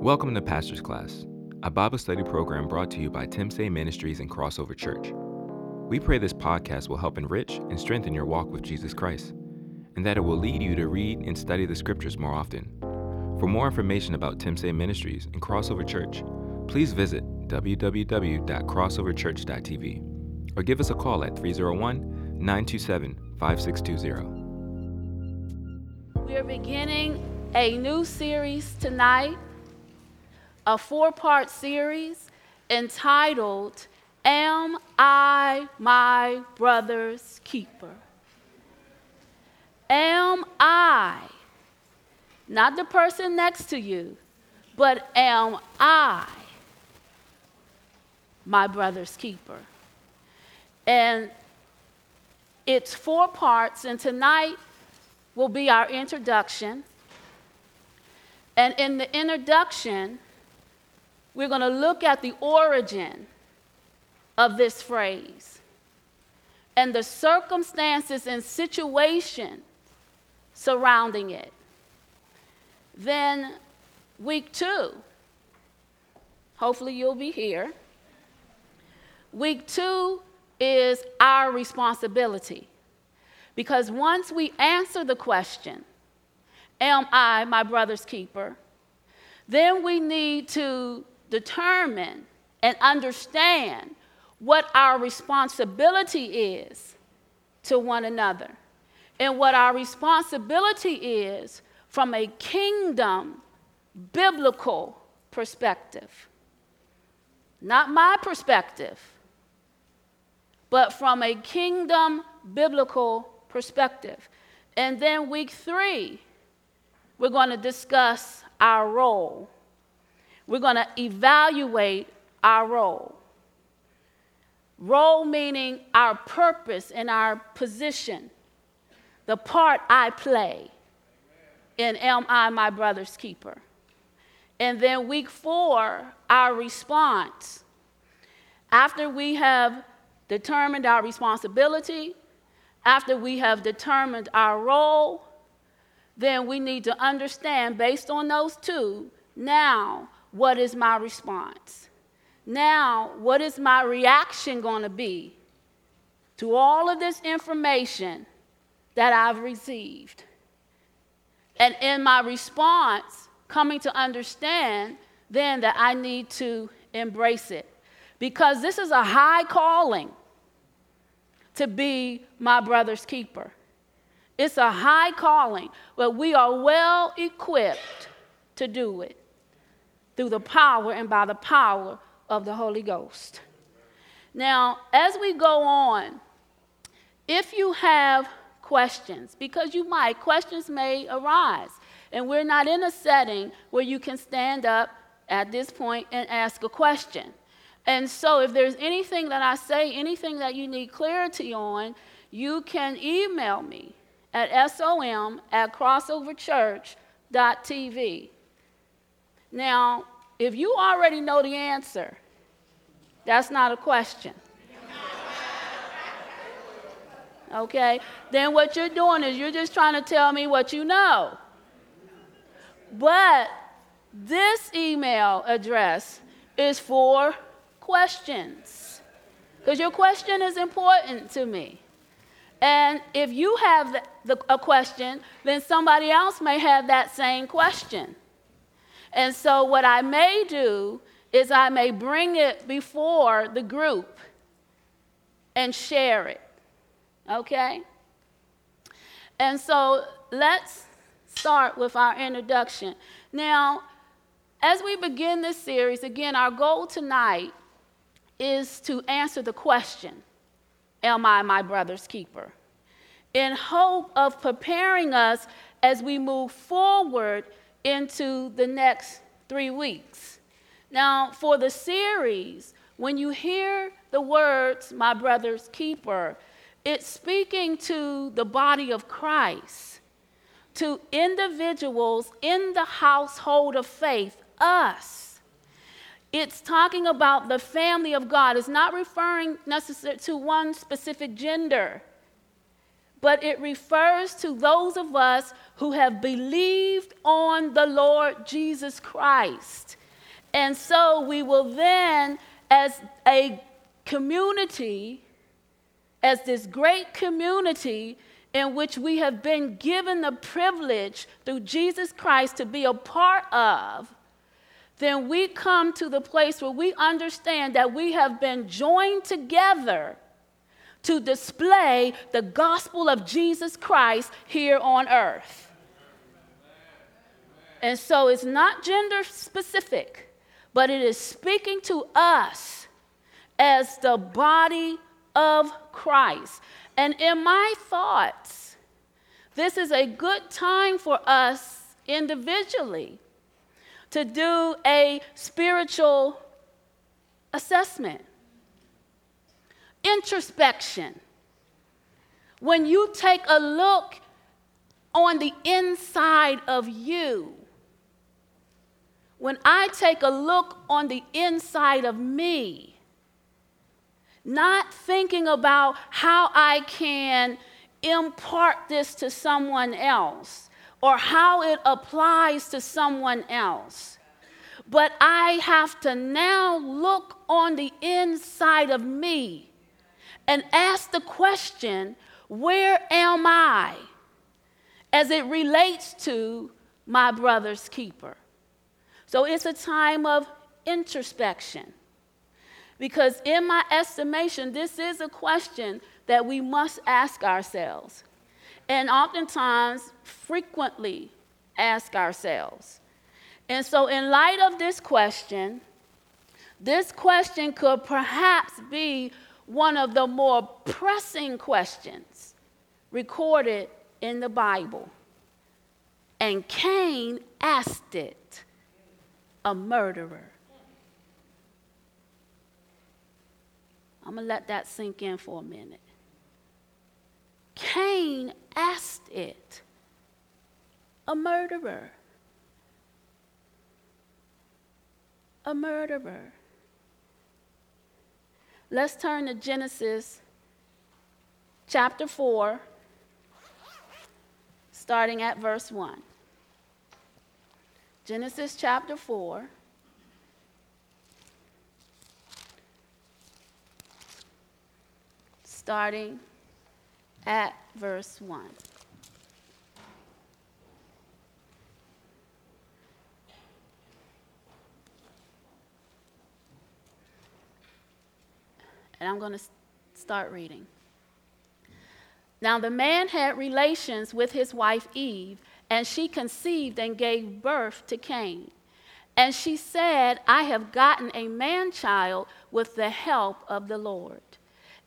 Welcome to Pastor's Class, a Bible study program brought to you by Tim Say Ministries and Crossover Church. We pray this podcast will help enrich and strengthen your walk with Jesus Christ, and that it will lead you to read and study the scriptures more often. For more information about Tim Say Ministries and Crossover Church, please visit www.crossoverchurch.tv or give us a call at 301 927 5620. We are beginning a new series tonight, a four part series entitled Am I My Brother's Keeper? Am I, not the person next to you, but am I my brother's keeper? And it's four parts, and tonight will be our introduction. And in the introduction, we're going to look at the origin of this phrase and the circumstances and situation surrounding it. Then, week two, hopefully you'll be here. Week two is our responsibility. Because once we answer the question, Am I my brother's keeper? then we need to determine and understand what our responsibility is to one another and what our responsibility is from a kingdom biblical perspective. Not my perspective, but from a kingdom biblical perspective. And then week three, we're going to discuss our role. We're going to evaluate our role. Role meaning our purpose and our position, the part I play in Am I My Brother's Keeper? And then week four, our response. After we have determined our responsibility, after we have determined our role, then we need to understand, based on those two, now what is my response? Now, what is my reaction going to be to all of this information that I've received? And in my response, coming to understand then that I need to embrace it. Because this is a high calling to be my brother's keeper. It's a high calling, but we are well equipped to do it through the power and by the power of the Holy Ghost. Now, as we go on, if you have questions, because you might, questions may arise, and we're not in a setting where you can stand up at this point and ask a question. And so, if there's anything that I say, anything that you need clarity on, you can email me at som at crossoverchurch.tv. Now, if you already know the answer, that's not a question. Okay? Then what you're doing is you're just trying to tell me what you know. But this email address is for questions. Because your question is important to me. And if you have the, the, a question, then somebody else may have that same question. And so, what I may do is I may bring it before the group and share it. Okay? And so, let's start with our introduction. Now, as we begin this series, again, our goal tonight is to answer the question Am I my brother's keeper? In hope of preparing us as we move forward into the next three weeks. Now, for the series, when you hear the words, my brother's keeper, it's speaking to the body of Christ, to individuals in the household of faith, us it's talking about the family of God. It's not referring necessarily to one specific gender, but it refers to those of us who have believed on the Lord Jesus Christ. And so we will then, as a community, as this great community in which we have been given the privilege through Jesus Christ to be a part of, then we come to the place where we understand that we have been joined together to display the gospel of Jesus Christ here on earth. And so it's not gender specific, but it is speaking to us as the body of Christ. And in my thoughts, this is a good time for us individually to do a spiritual assessment, introspection. When you take a look on the inside of you, when I take a look on the inside of me, not thinking about how I can impart this to someone else or how it applies to someone else. But I have to now look on the inside of me and ask the question where am I as it relates to my brother's keeper? So it's a time of introspection. Because, in my estimation, this is a question that we must ask ourselves and oftentimes frequently ask ourselves. And so, in light of this question, this question could perhaps be one of the more pressing questions recorded in the Bible. And Cain asked it a murderer. I'm going to let that sink in for a minute. Cain asked it a murderer. A murderer. Let's turn to Genesis chapter 4, starting at verse 1. Genesis chapter 4. Starting at verse 1. And I'm going to start reading. Now the man had relations with his wife Eve, and she conceived and gave birth to Cain. And she said, I have gotten a man child with the help of the Lord.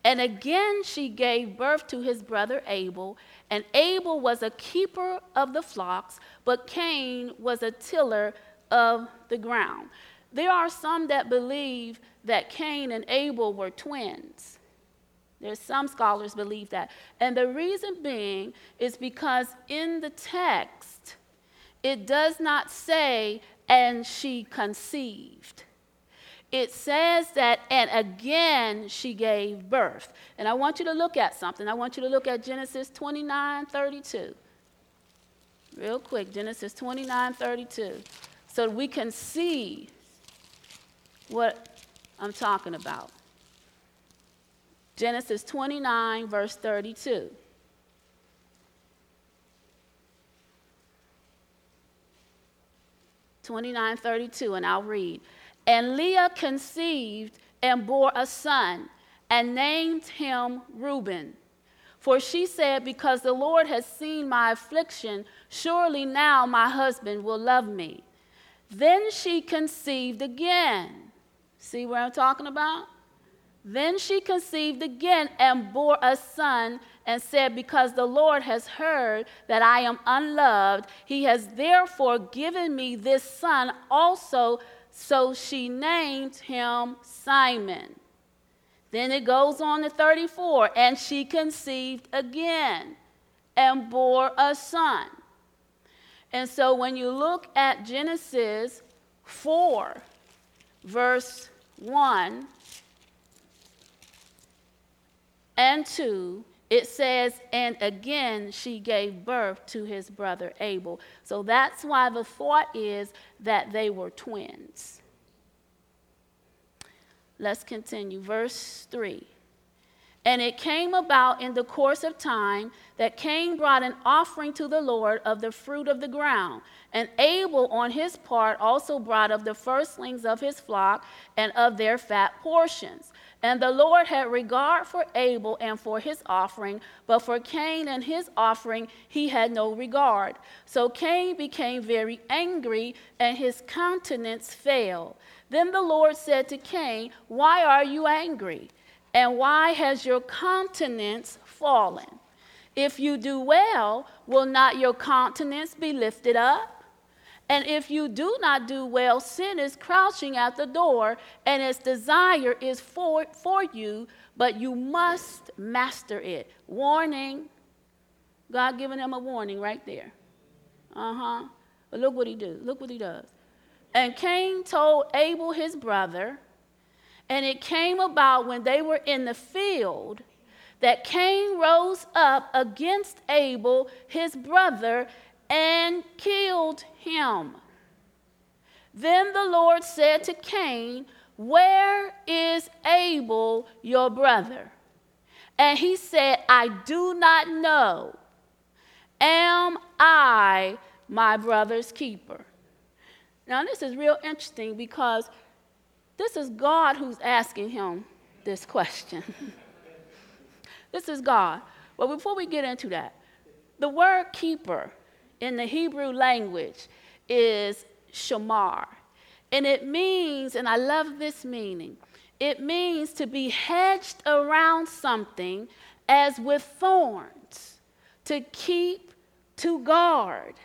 And again she gave birth to his brother Abel, and Abel was a keeper of the flocks, but Cain was a tiller of the ground. There are some that believe that Cain and Abel were twins. There's some scholars believe that. And the reason being is because in the text, it does not say, and she conceived it says that, and again she gave birth. And I want you to look at something. I want you to look at Genesis 29 32. Real quick, Genesis 29 32. So we can see what I'm talking about. Genesis 29, verse 32. Twenty-nine thirty-two, and I'll read. And Leah conceived and bore a son and named him Reuben. For she said, Because the Lord has seen my affliction, surely now my husband will love me. Then she conceived again. See what I'm talking about? Then she conceived again and bore a son and said, Because the Lord has heard that I am unloved, he has therefore given me this son also so she named him Simeon. Then it goes on to 34, and she conceived again and bore a son. And so when you look at Genesis 4, verse 1 and 2, it says, and again she gave birth to his brother Abel. So that's why the thought is that they were twins. Let's continue. Verse 3. And it came about in the course of time that Cain brought an offering to the Lord of the fruit of the ground. And Abel, on his part, also brought of the firstlings of his flock and of their fat portions. And the Lord had regard for Abel and for his offering, but for Cain and his offering he had no regard. So Cain became very angry, and his countenance fell. Then the Lord said to Cain, Why are you angry? And why has your countenance fallen? If you do well, will not your countenance be lifted up? And if you do not do well, sin is crouching at the door, and its desire is for, for you, but you must master it. Warning. God giving him a warning right there. Uh huh. But look what he do. Look what he does. And Cain told Abel his brother, and it came about when they were in the field that Cain rose up against Abel, his brother, and killed him. Then the Lord said to Cain, Where is Abel, your brother? And he said, I do not know. Am I my brother's keeper? Now, this is real interesting because this is God who's asking him this question. this is God. But before we get into that, the word keeper in the Hebrew language is shamar. And it means, and I love this meaning, it means to be hedged around something as with thorns, to keep, to guard.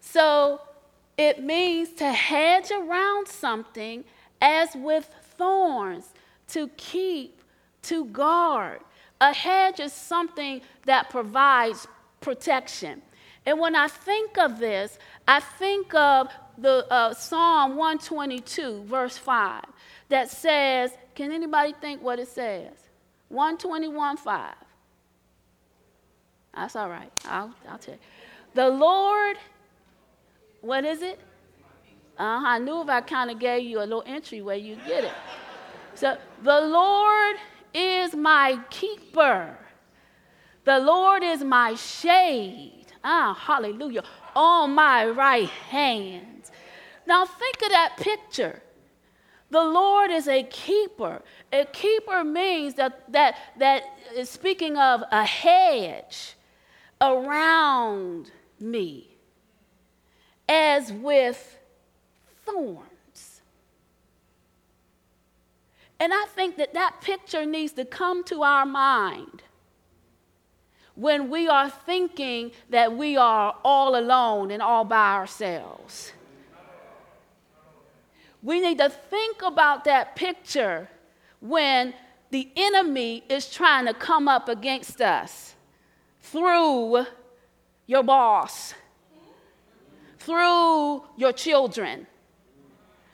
So it means to hedge around something as with thorns, to keep, to guard. A hedge is something that provides protection. And when I think of this, I think of the uh, Psalm 122, verse 5, that says, can anybody think what it says? 121, 5. That's all right. I'll, I'll tell you. The Lord, what is it? Uh-huh. I knew if I kind of gave you a little entry entryway, you'd get it. So the Lord is my keeper. The Lord is my shade. Ah, hallelujah. On my right hand. Now think of that picture. The Lord is a keeper. A keeper means that that that is speaking of a hedge around me, as with thorns. And I think that that picture needs to come to our mind when we are thinking that we are all alone and all by ourselves. We need to think about that picture when the enemy is trying to come up against us through your boss, through your children,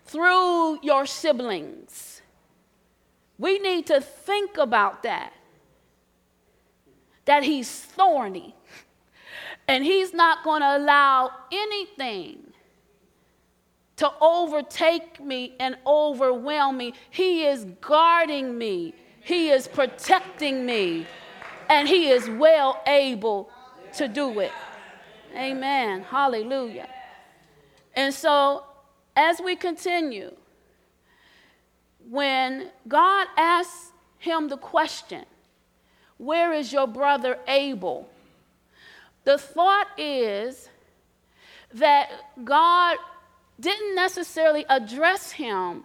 through your siblings. We need to think about that. That he's thorny. And he's not going to allow anything to overtake me and overwhelm me. He is guarding me, He is protecting me, and He is well able to do it. Amen. Hallelujah. And so as we continue, when God asks him the question, Where is your brother Abel? The thought is that God didn't necessarily address him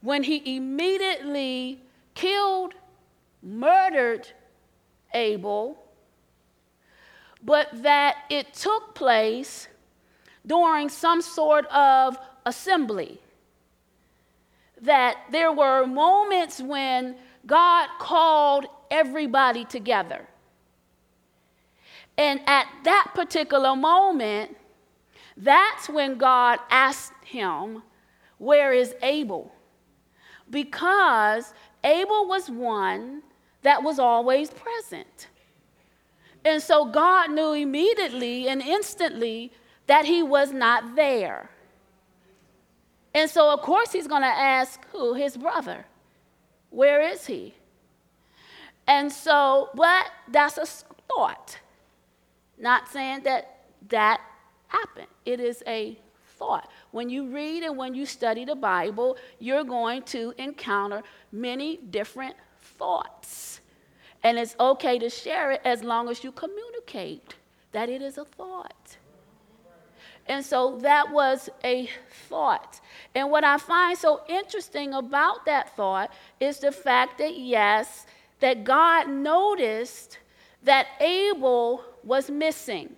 when he immediately killed, murdered Abel, but that it took place during some sort of assembly. That there were moments when God called everybody together. And at that particular moment, that's when God asked him, Where is Abel? Because Abel was one that was always present. And so God knew immediately and instantly that he was not there. And so, of course, he's going to ask who? His brother. Where is he? And so, but that's a thought. Not saying that that happened. It is a thought. When you read and when you study the Bible, you're going to encounter many different thoughts. And it's okay to share it as long as you communicate that it is a thought. And so that was a thought. And what I find so interesting about that thought is the fact that, yes, that God noticed that Abel was missing.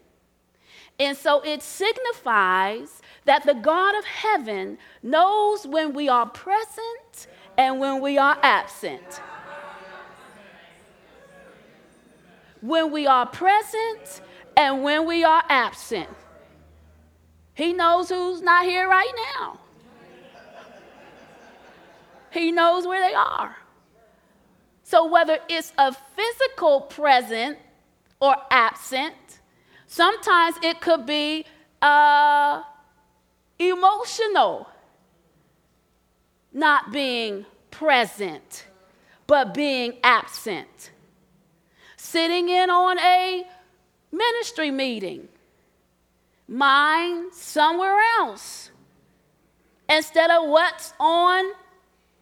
And so it signifies that the God of heaven knows when we are present and when we are absent. When we are present and when we are absent. He knows who's not here right now. He knows where they are. So, whether it's a physical present or absent, sometimes it could be uh, emotional, not being present, but being absent. Sitting in on a ministry meeting mind somewhere else instead of what's on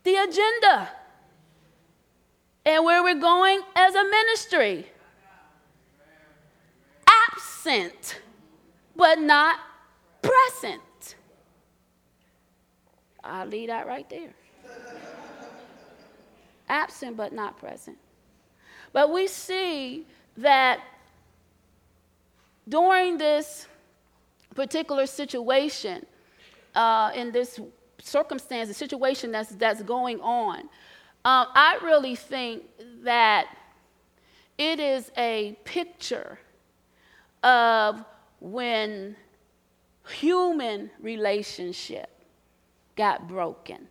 the agenda and where we're going as a ministry. Absent, but not present. I'll leave that right there. Absent, but not present. But we see that during this particular situation, uh, in this circumstance, the situation that's, that's going on, um, I really think that it is a picture of when human relationship got broken.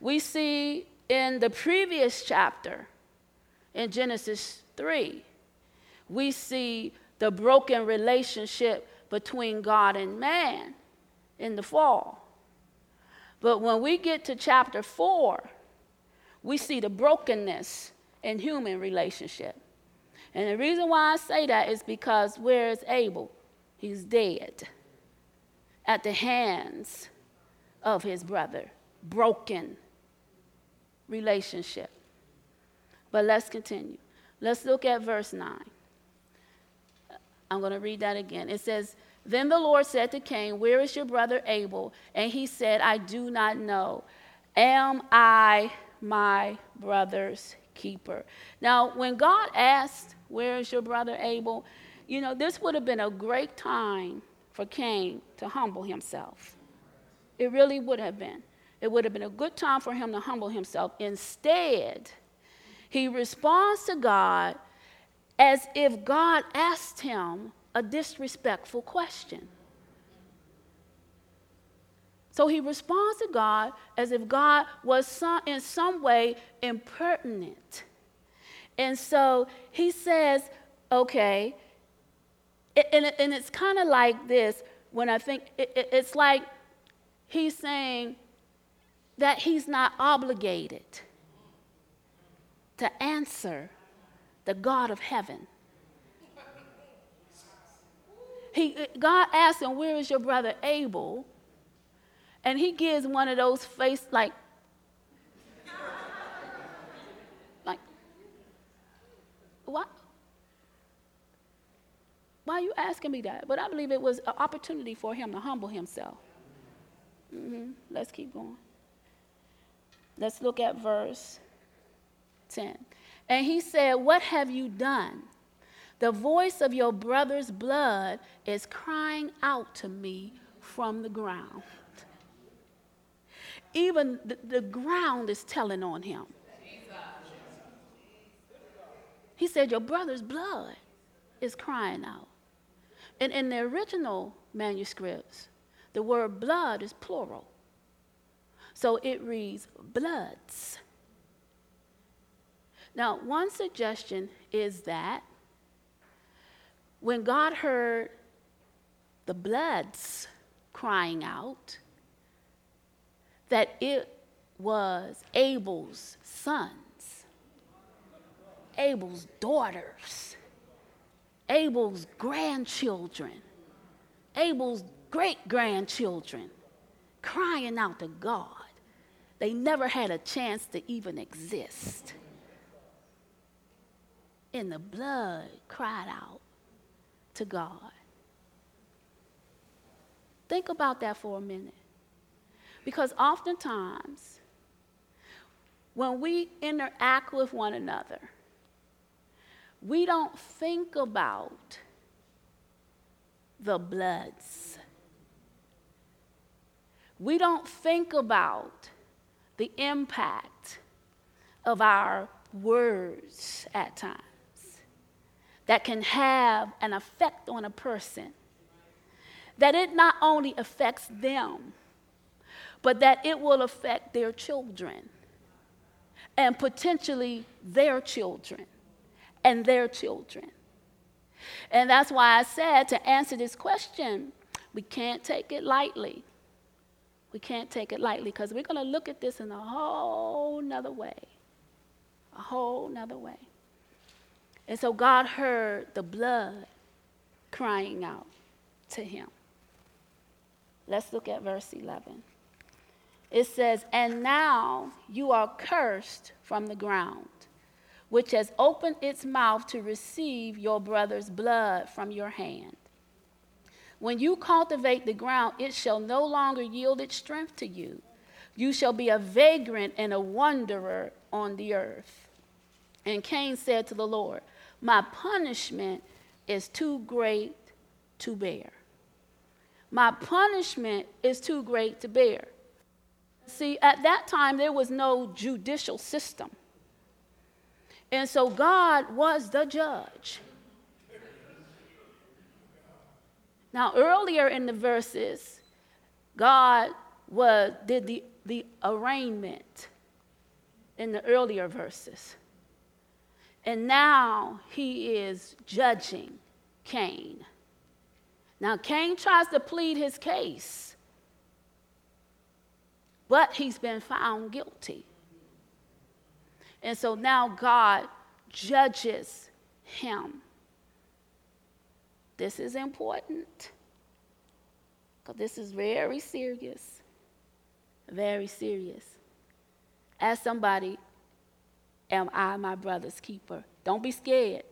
We see in the previous chapter, in Genesis 3, we see the broken relationship between God and man in the fall. But when we get to chapter 4, we see the brokenness in human relationship. And the reason why I say that is because where is Abel? He's dead at the hands of his brother. Broken relationship. But let's continue. Let's look at verse 9. I'm going to read that again. It says, Then the Lord said to Cain, Where is your brother Abel? And he said, I do not know. Am I my brother's keeper? Now, when God asked, Where is your brother Abel? You know, this would have been a great time for Cain to humble himself. It really would have been. It would have been a good time for him to humble himself. Instead, he responds to God as if God asked him a disrespectful question. So he responds to God as if God was some, in some way impertinent. And so he says, okay, and, and it's kind of like this when I think it's like he's saying that he's not obligated to answer the God of heaven. He, God asks him, Where is your brother Abel? And he gives one of those face like, like, what? Why are you asking me that? But I believe it was an opportunity for him to humble himself. Mm-hmm. Let's keep going. Let's look at verse 10. And he said, What have you done? The voice of your brother's blood is crying out to me from the ground. Even the, the ground is telling on him. He said, Your brother's blood is crying out. And in the original manuscripts, the word blood is plural. So it reads bloods. Now, one suggestion is that when God heard the bloods crying out, that it was Abel's sons, Abel's daughters, Abel's grandchildren, Abel's great grandchildren crying out to God. They never had a chance to even exist. And the blood cried out to God. Think about that for a minute. Because oftentimes, when we interact with one another, we don't think about the bloods. We don't think about the impact of our words at times that can have an effect on a person. That it not only affects them, but that it will affect their children and potentially their children and their children. And that's why I said to answer this question, we can't take it lightly. We can't take it lightly because we're going to look at this in a whole nother way. A whole nother way. And so God heard the blood crying out to him. Let's look at verse 11. It says, And now you are cursed from the ground, which has opened its mouth to receive your brother's blood from your hand. When you cultivate the ground, it shall no longer yield its strength to you. You shall be a vagrant and a wanderer on the earth. And Cain said to the Lord, my punishment is too great to bear. My punishment is too great to bear. See, at that time, there was no judicial system. And so God was the judge. Now, earlier in the verses, God was, did the, the arraignment in the earlier verses. And now he is judging Cain. Now, Cain tries to plead his case, but he's been found guilty. And so now God judges him. This is important because this is very serious. Very serious. As somebody am I my brother's keeper? Don't be scared.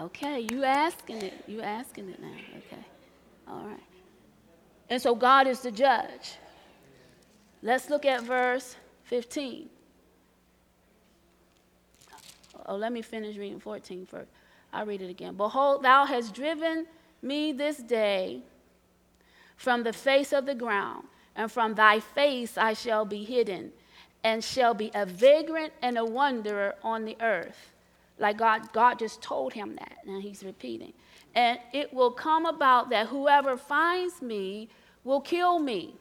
Okay, you asking it. You asking it now. Okay. All right. And so God is the judge. Let's look at verse 15. Oh, let me finish reading 14 first. I'll read it again. Behold, thou hast driven me this day from the face of the ground and from thy face I shall be hidden, and shall be a vagrant and a wanderer on the earth. Like God, God just told him that, and he's repeating. And it will come about that whoever finds me will kill me.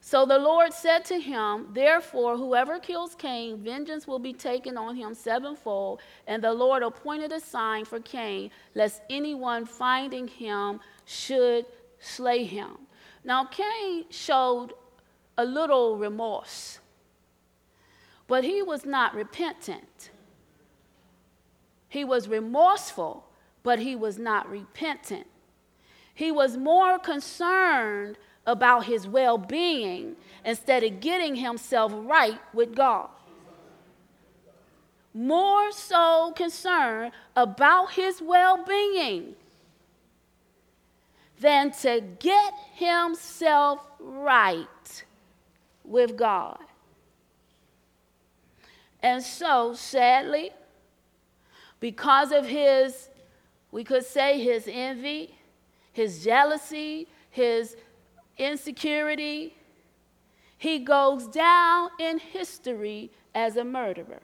So the Lord said to him, Therefore, whoever kills Cain, vengeance will be taken on him sevenfold. And the Lord appointed a sign for Cain, lest anyone finding him should slay him. Now, Cain showed a little remorse, but he was not repentant. He was remorseful, but he was not repentant. He was more concerned about his well being instead of getting himself right with God. More so concerned about his well being than to get himself right with God. And so, sadly, because of his, we could say his envy, his jealousy, his insecurity, he goes down in history as a murderer.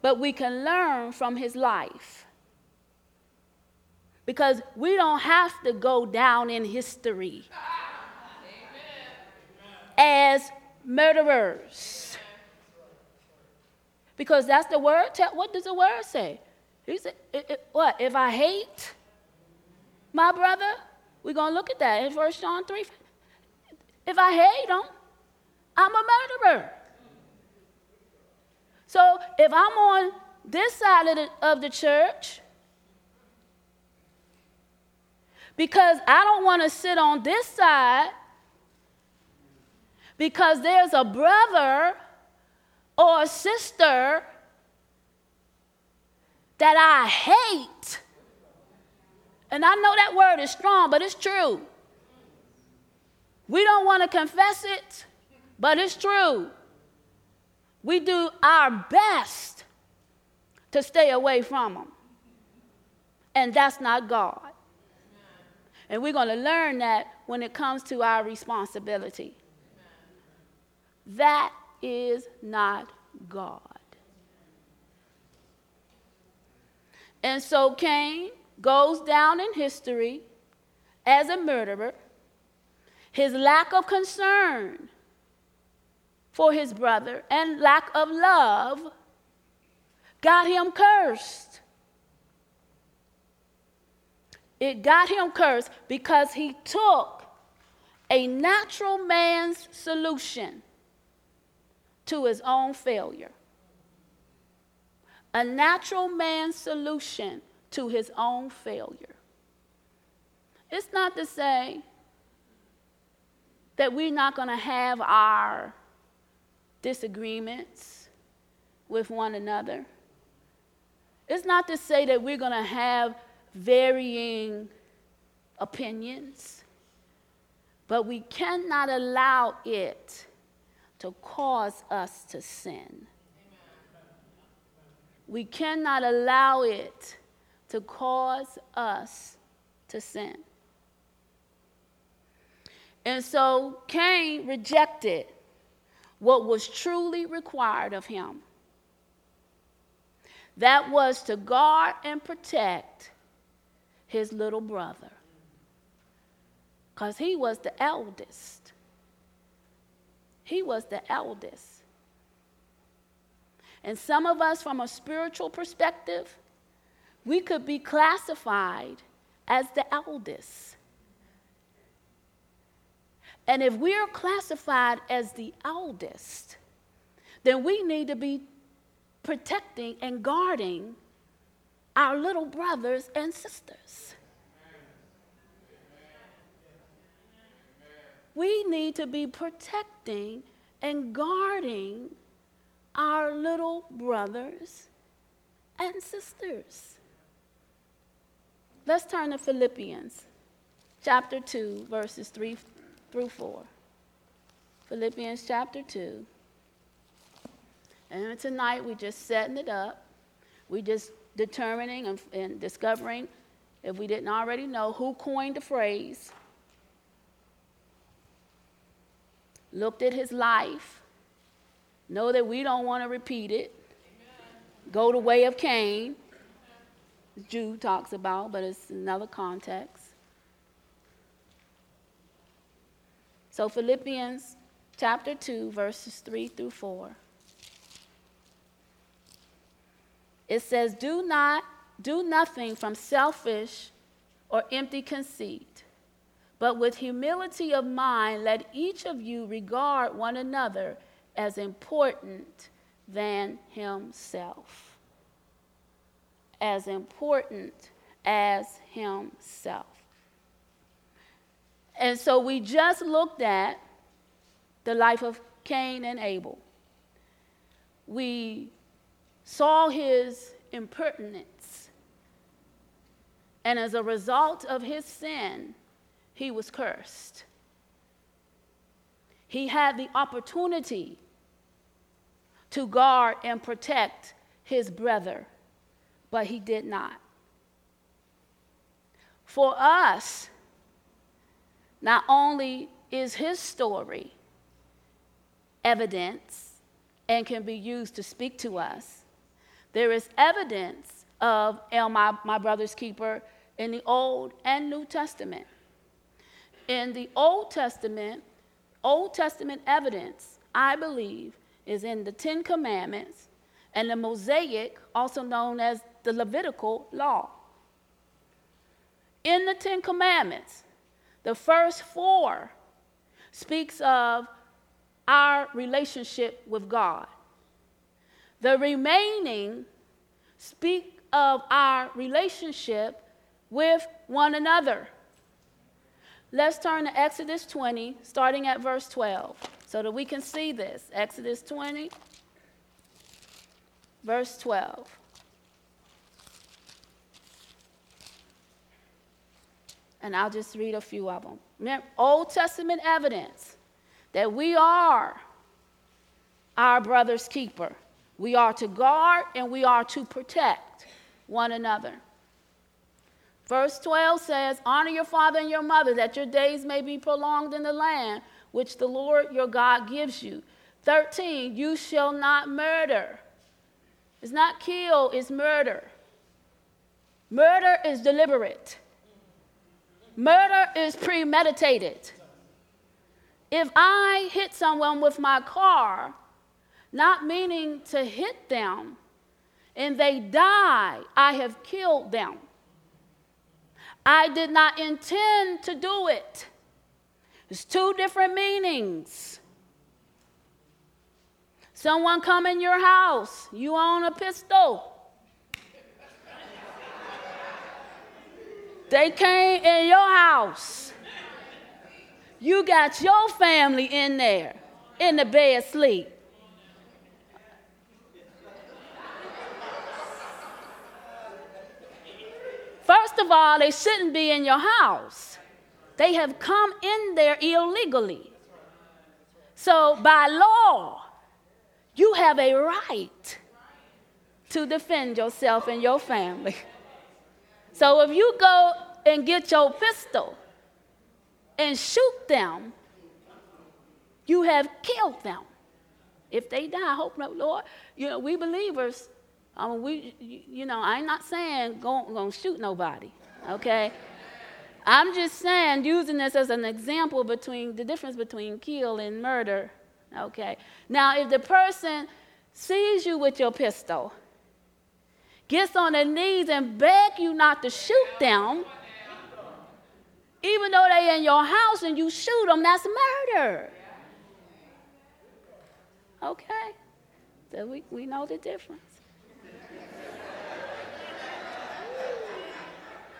But we can learn from his life because we don't have to go down in history as murderers. Because that's the word. What does the word say? He said, What? If I hate my brother, we're going to look at that in 1 John 3. If I hate him, I'm a murderer. So if I'm on this side of the, of the church, because I don't want to sit on this side, because there's a brother or a sister that I hate. And I know that word is strong, but it's true. We don't want to confess it, but it's true. We do our best to stay away from them. And that's not God. And we're going to learn that when it comes to our responsibility. That is not God. And so Cain goes down in history as a murderer. His lack of concern for his brother and lack of love got him cursed. It got him cursed because he took a natural man's solution to his own failure. A natural man's solution to his own failure. It's not to say that we're not going to have our disagreements with one another. It's not to say that we're going to have varying opinions, but we cannot allow it to cause us to sin. We cannot allow it to cause us to sin. And so Cain rejected what was truly required of him. That was to guard and protect his little brother. Because he was the eldest. He was the eldest. And some of us, from a spiritual perspective, we could be classified as the eldest. And if we're classified as the eldest, then we need to be protecting and guarding our little brothers and sisters. We need to be protecting and guarding our little brothers and sisters. Let's turn to Philippians chapter 2, verses 3 through 4. Philippians chapter 2. And tonight we're just setting it up. We're just determining and, and discovering, if we didn't already know, who coined the phrase. Looked at his life. Know that we don't want to repeat it. Amen. Go the way of Cain. Jude talks about, but it's another context. So, Philippians chapter 2, verses 3 through 4. It says, Do not do nothing from selfish or empty conceit, but with humility of mind, let each of you regard one another as important than himself. As important as himself. And so we just looked at the life of Cain and Abel. We saw his impertinence. And as a result of his sin, he was cursed. He had the opportunity to guard and protect his brother, but he did not. For us, not only is his story evidence and can be used to speak to us, there is evidence of El, my, my brother's keeper, in the Old and New Testament. In the Old Testament, Old Testament evidence, I believe, is in the Ten Commandments and the Mosaic, also known as the Levitical law. In the Ten Commandments, the first four speaks of our relationship with God. The remaining speak of our relationship with one another. Let's turn to Exodus 20, starting at verse 12, so that we can see this. Exodus 20, verse 12. And I'll just read a few of them. Old Testament evidence that we are our brother's keeper. We are to guard and we are to protect one another. Verse 12 says, Honor your father and your mother, that your days may be prolonged in the land which the Lord your God gives you. 13, you shall not murder. It's not kill, it's murder. Murder is deliberate. Murder is premeditated. If I hit someone with my car, not meaning to hit them, and they die, I have killed them. I did not intend to do it. It's two different meanings. Someone come in your house, you own a pistol. They came in your house. You got your family in there, in the bed sleep. First of all, they shouldn't be in your house. They have come in there illegally. So, by law, you have a right to defend yourself and your family. So, if you go and get your pistol and shoot them, you have killed them. If they die, I hope not, Lord. You know, we believers, I mean, we, you know, I'm not saying go, gonna shoot nobody, okay? I'm just saying, using this as an example between the difference between kill and murder, okay? Now, if the person sees you with your pistol, gets on their knees and beg you not to shoot them, even though they're in your house and you shoot them, that's murder. Okay? So we, we know the difference.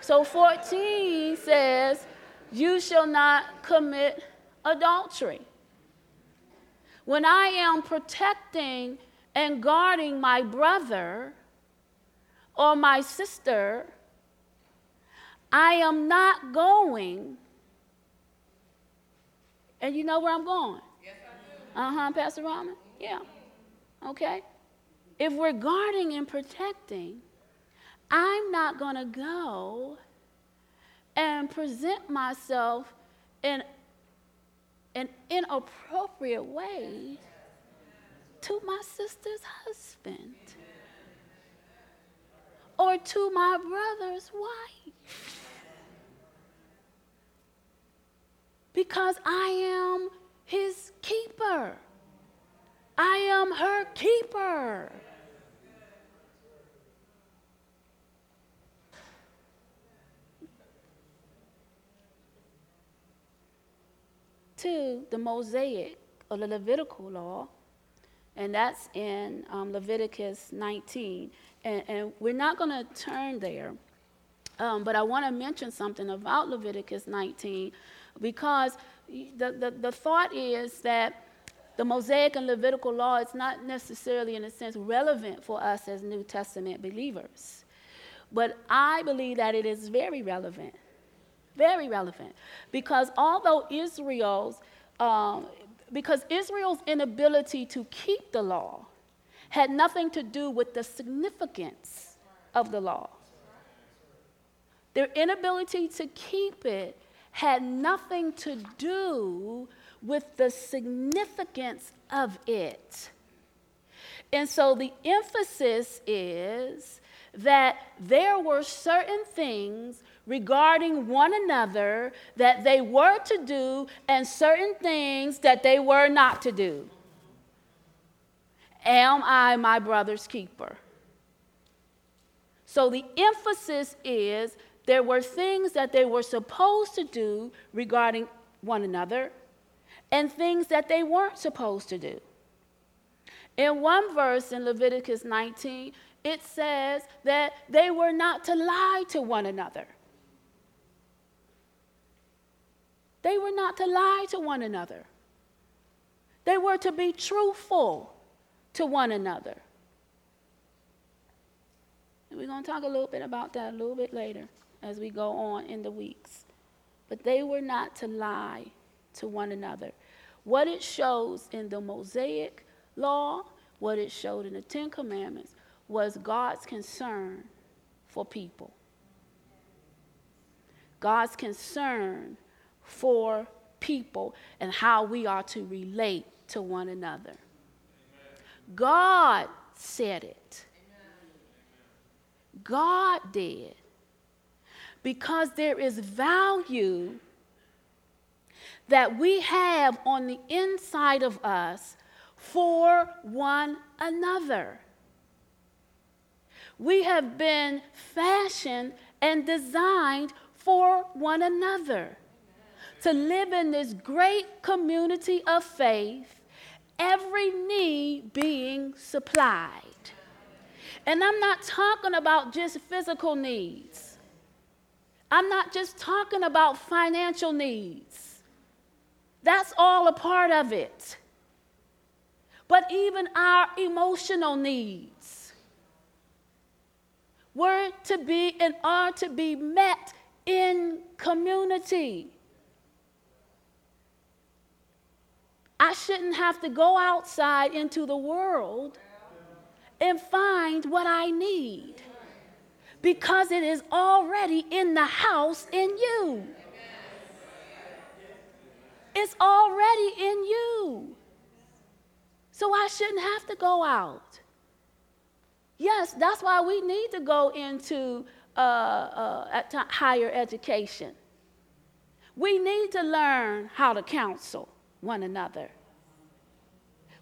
So 14 says, You shall not commit adultery. When I am protecting and guarding my brother or my sister, I am not going. And you know where I'm going? Yes, uh huh, Pastor Rahman? Yeah. Okay. If we're guarding and protecting, I'm not going to go and present myself in an inappropriate way to my sister's husband or to my brother's wife. Because I am his keeper. I am her keeper. To the Mosaic or the Levitical law, and that's in um, Leviticus 19. And, and, we're not going to turn there, um, but I want to mention something about Leviticus 19 because the, the, the thought is that the Mosaic and Levitical law is not necessarily, in a sense, relevant for us as New Testament believers. But I believe that it is very relevant. Very relevant. Because although Israel's, um, because Israel's inability to keep the law had nothing to do with the significance of the law. Their inability to keep it had nothing to do with the significance of it. And so the emphasis is that there were certain things regarding one another that they were to do and certain things that they were not to do. Am I my brother's keeper? So the emphasis is there were things that they were supposed to do regarding one another and things that they weren't supposed to do. In one verse in Leviticus 19, it says that they were not to lie to one another. They were not to lie to one another. They were to be truthful to one another. And we're going to talk a little bit about that a little bit later as we go on in the weeks. But they were not to lie to one another. What it shows in the Mosaic law, what it showed in the Ten Commandments, was God's concern for people. God's concern for people and how we are to relate to one another. God said it. God did. Because there is value that we have on the inside of us for one another. We have been fashioned and designed for one another to live in this great community of faith every need being supplied. And I'm not talking about just physical needs. I'm not just talking about financial needs. That's all a part of it. But even our emotional needs were to be and are to be met in community. I shouldn't have to go outside into the world and find what I need because it is already in the house in you. It's already in you. So I shouldn't have to go out. Yes, that's why we need to go into uh, uh, higher education. We need to learn how to counsel one another.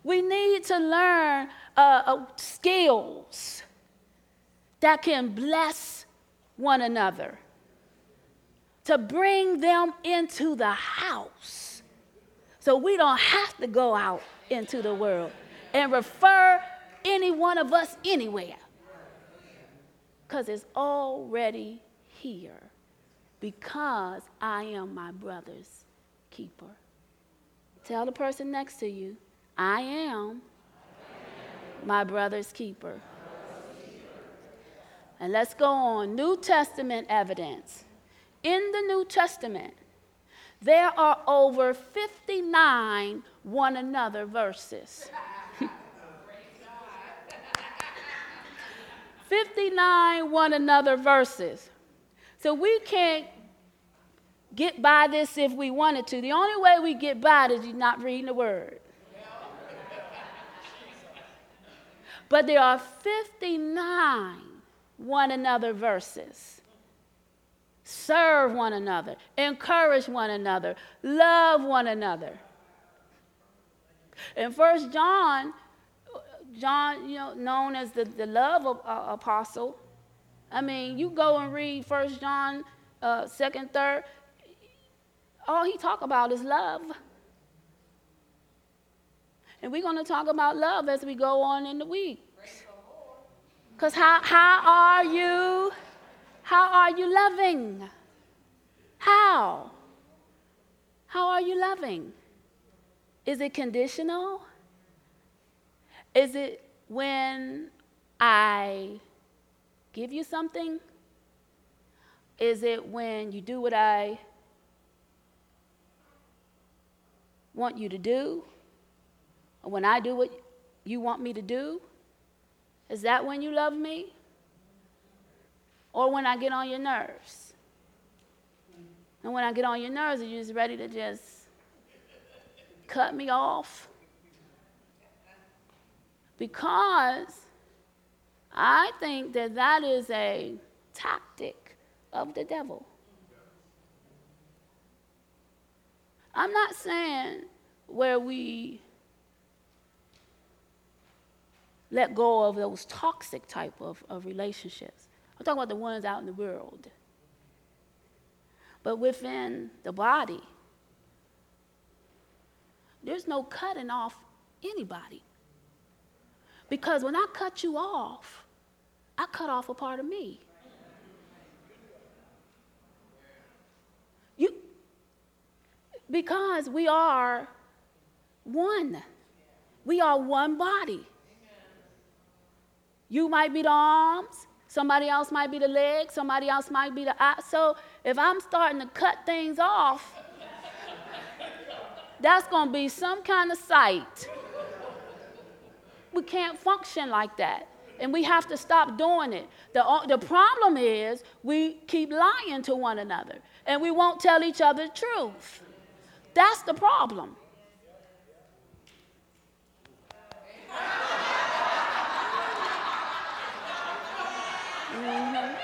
We need to learn uh, uh, skills that can bless one another, to bring them into the house so we don't have to go out into the world and refer any one of us anywhere because it's already here because I am my brother's keeper. Tell the person next to you, I am my brother's keeper. And let's go on. New Testament evidence. In the New Testament, there are over 59 one another verses. 59 one another verses. So we can't get by this if we wanted to. The only way we get by is not reading the word. But there are 59 one another verses. Serve one another, encourage one another, love one another. In First John, John, you know, known as the, the love of, uh, apostle. I mean, you go and read First John, uh, second, third all he talk about is love. And we're going to talk about love as we go on in the week. Because how, how are you? How are you loving? How? How are you loving? Is it conditional? Is it when I give you something? Is it when you do what I want you to do, or when I do what you want me to do? Is that when you love me? Or when I get on your nerves? And when I get on your nerves, are you just ready to just cut me off? Because I think that that is a tactic of the devil. I'm not saying where we let go of those toxic type of, of relationships. I'm talking about the ones out in the world. But within the body, there's no cutting off anybody. Because when I cut you off, I cut off a part of me. Because we are one. We are one body. You might be the arms, somebody else might be the legs, somebody else might be the eye. So if I'm starting to cut things off, that's going to be some kind of sight. We can't function like that. And we have to stop doing it. The, the problem is we keep lying to one another and we won't tell each other the truth. That's the problem. Mm-hmm.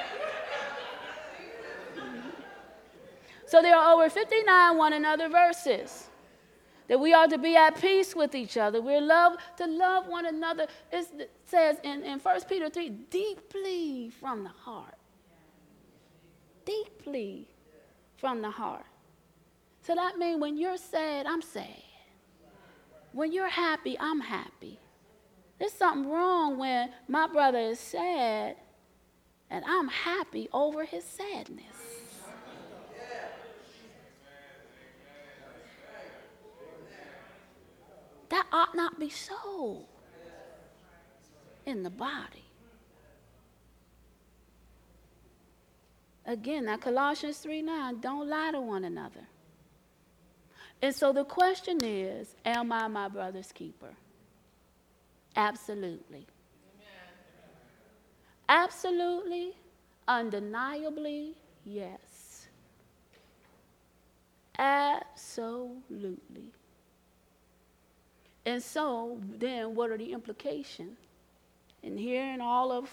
So there are over 59 one another verses that we are to be at peace with each other. We're love to love one another. it says in, in 1 Peter 3, deeply from the heart. Deeply from the heart. So that means when you're sad, I'm sad. When you're happy, I'm happy. There's something wrong when my brother is sad and I'm happy over his sadness. That ought not be so in the body. Again, that Colossians 3 9, don't lie to one another. And so the question is Am I my brother's keeper? Absolutely. Absolutely, undeniably, yes. Absolutely. And so, then what are the implications? And hearing all of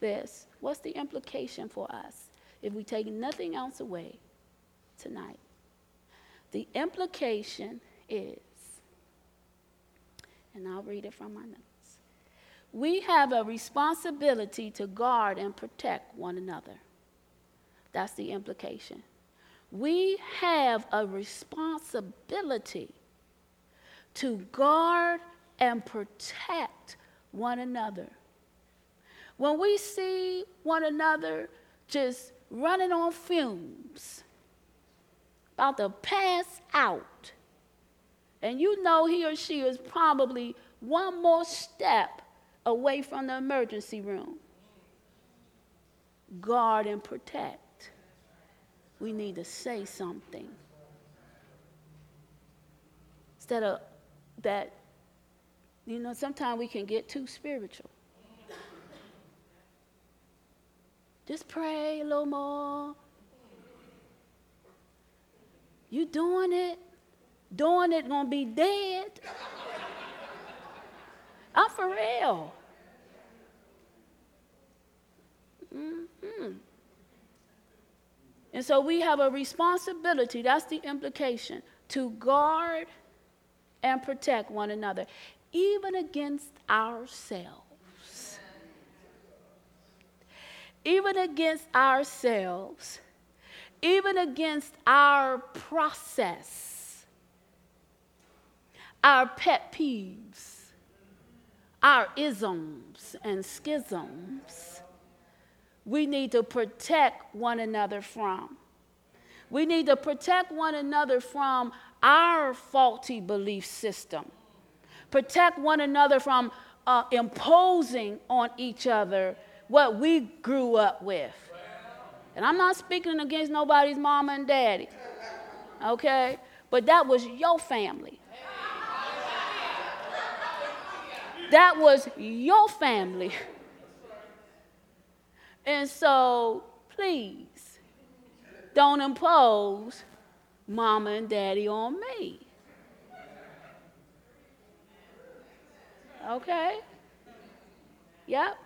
this, what's the implication for us if we take nothing else away tonight? The implication is, and I'll read it from my notes. We have a responsibility to guard and protect one another. That's the implication. We have a responsibility to guard and protect one another. When we see one another just running on fumes, about to pass out, and you know he or she is probably one more step away from the emergency room, guard and protect. We need to say something. Instead of that, you know, sometimes we can get too spiritual. Just pray a little more. You doing it? Doing it gonna be dead. I'm for real. Mm-hmm. And so we have a responsibility, that's the implication, to guard and protect one another, even against ourselves. Even against ourselves, even against our process, our pet peeves, our isms and schisms, we need to protect one another from. We need to protect one another from our faulty belief system. Protect one another from uh, imposing on each other what we grew up with. And I'm not speaking against nobody's mama and daddy, okay? But that was your family. That was your family. And so, please, don't impose mama and daddy on me. Okay? Yep.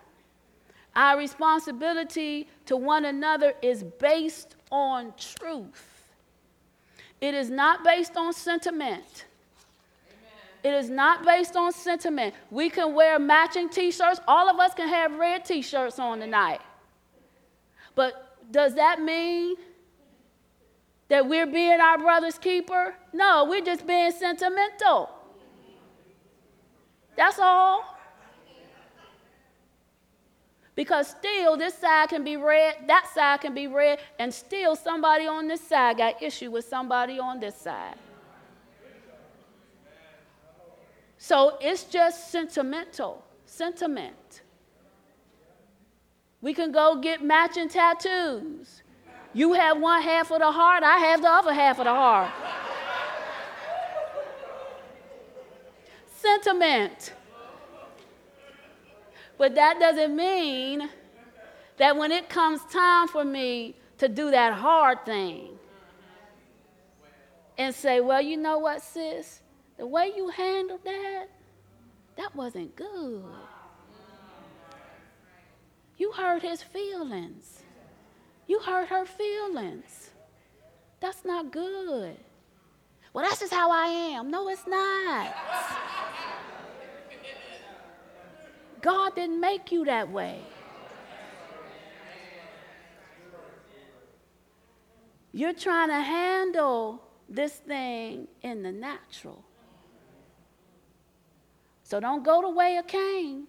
Our responsibility to one another is based on truth. It is not based on sentiment. It is not based on sentiment. We can wear matching t shirts. All of us can have red t shirts on tonight. But does that mean that we're being our brother's keeper? No, we're just being sentimental. That's all. Because still, this side can be red, that side can be red, and still somebody on this side got issue with somebody on this side. So it's just sentimental, sentiment. We can go get matching tattoos. You have one half of the heart, I have the other half of the heart. Sentiment. But that doesn't mean that when it comes time for me to do that hard thing and say, well, you know what, sis? The way you handled that, that wasn't good. You hurt his feelings. You hurt her feelings. That's not good. Well, that's just how I am. No, it's not. God didn't make you that way. You're trying to handle this thing in the natural. So don't go the way of Cain.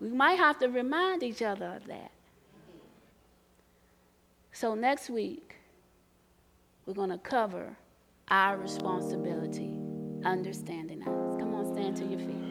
We might have to remind each other of that. So next week, we're going to cover our responsibility, understanding us. Come on, stand to your feet.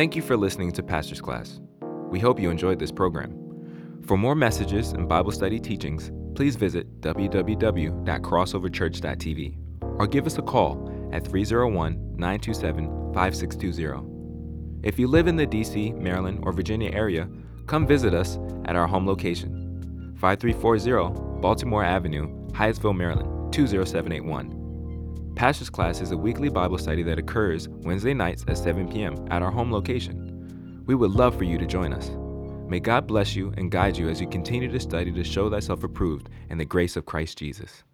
Thank you for listening to Pastor's Class. We hope you enjoyed this program. For more messages and Bible study teachings, please visit www.crossoverchurch.tv or give us a call at 301 927 5620. If you live in the DC, Maryland, or Virginia area, come visit us at our home location 5340 Baltimore Avenue, Hyattsville, Maryland 20781. Pastor's Class is a weekly Bible study that occurs Wednesday nights at 7 p.m. at our home location. We would love for you to join us. May God bless you and guide you as you continue to study to show thyself approved in the grace of Christ Jesus.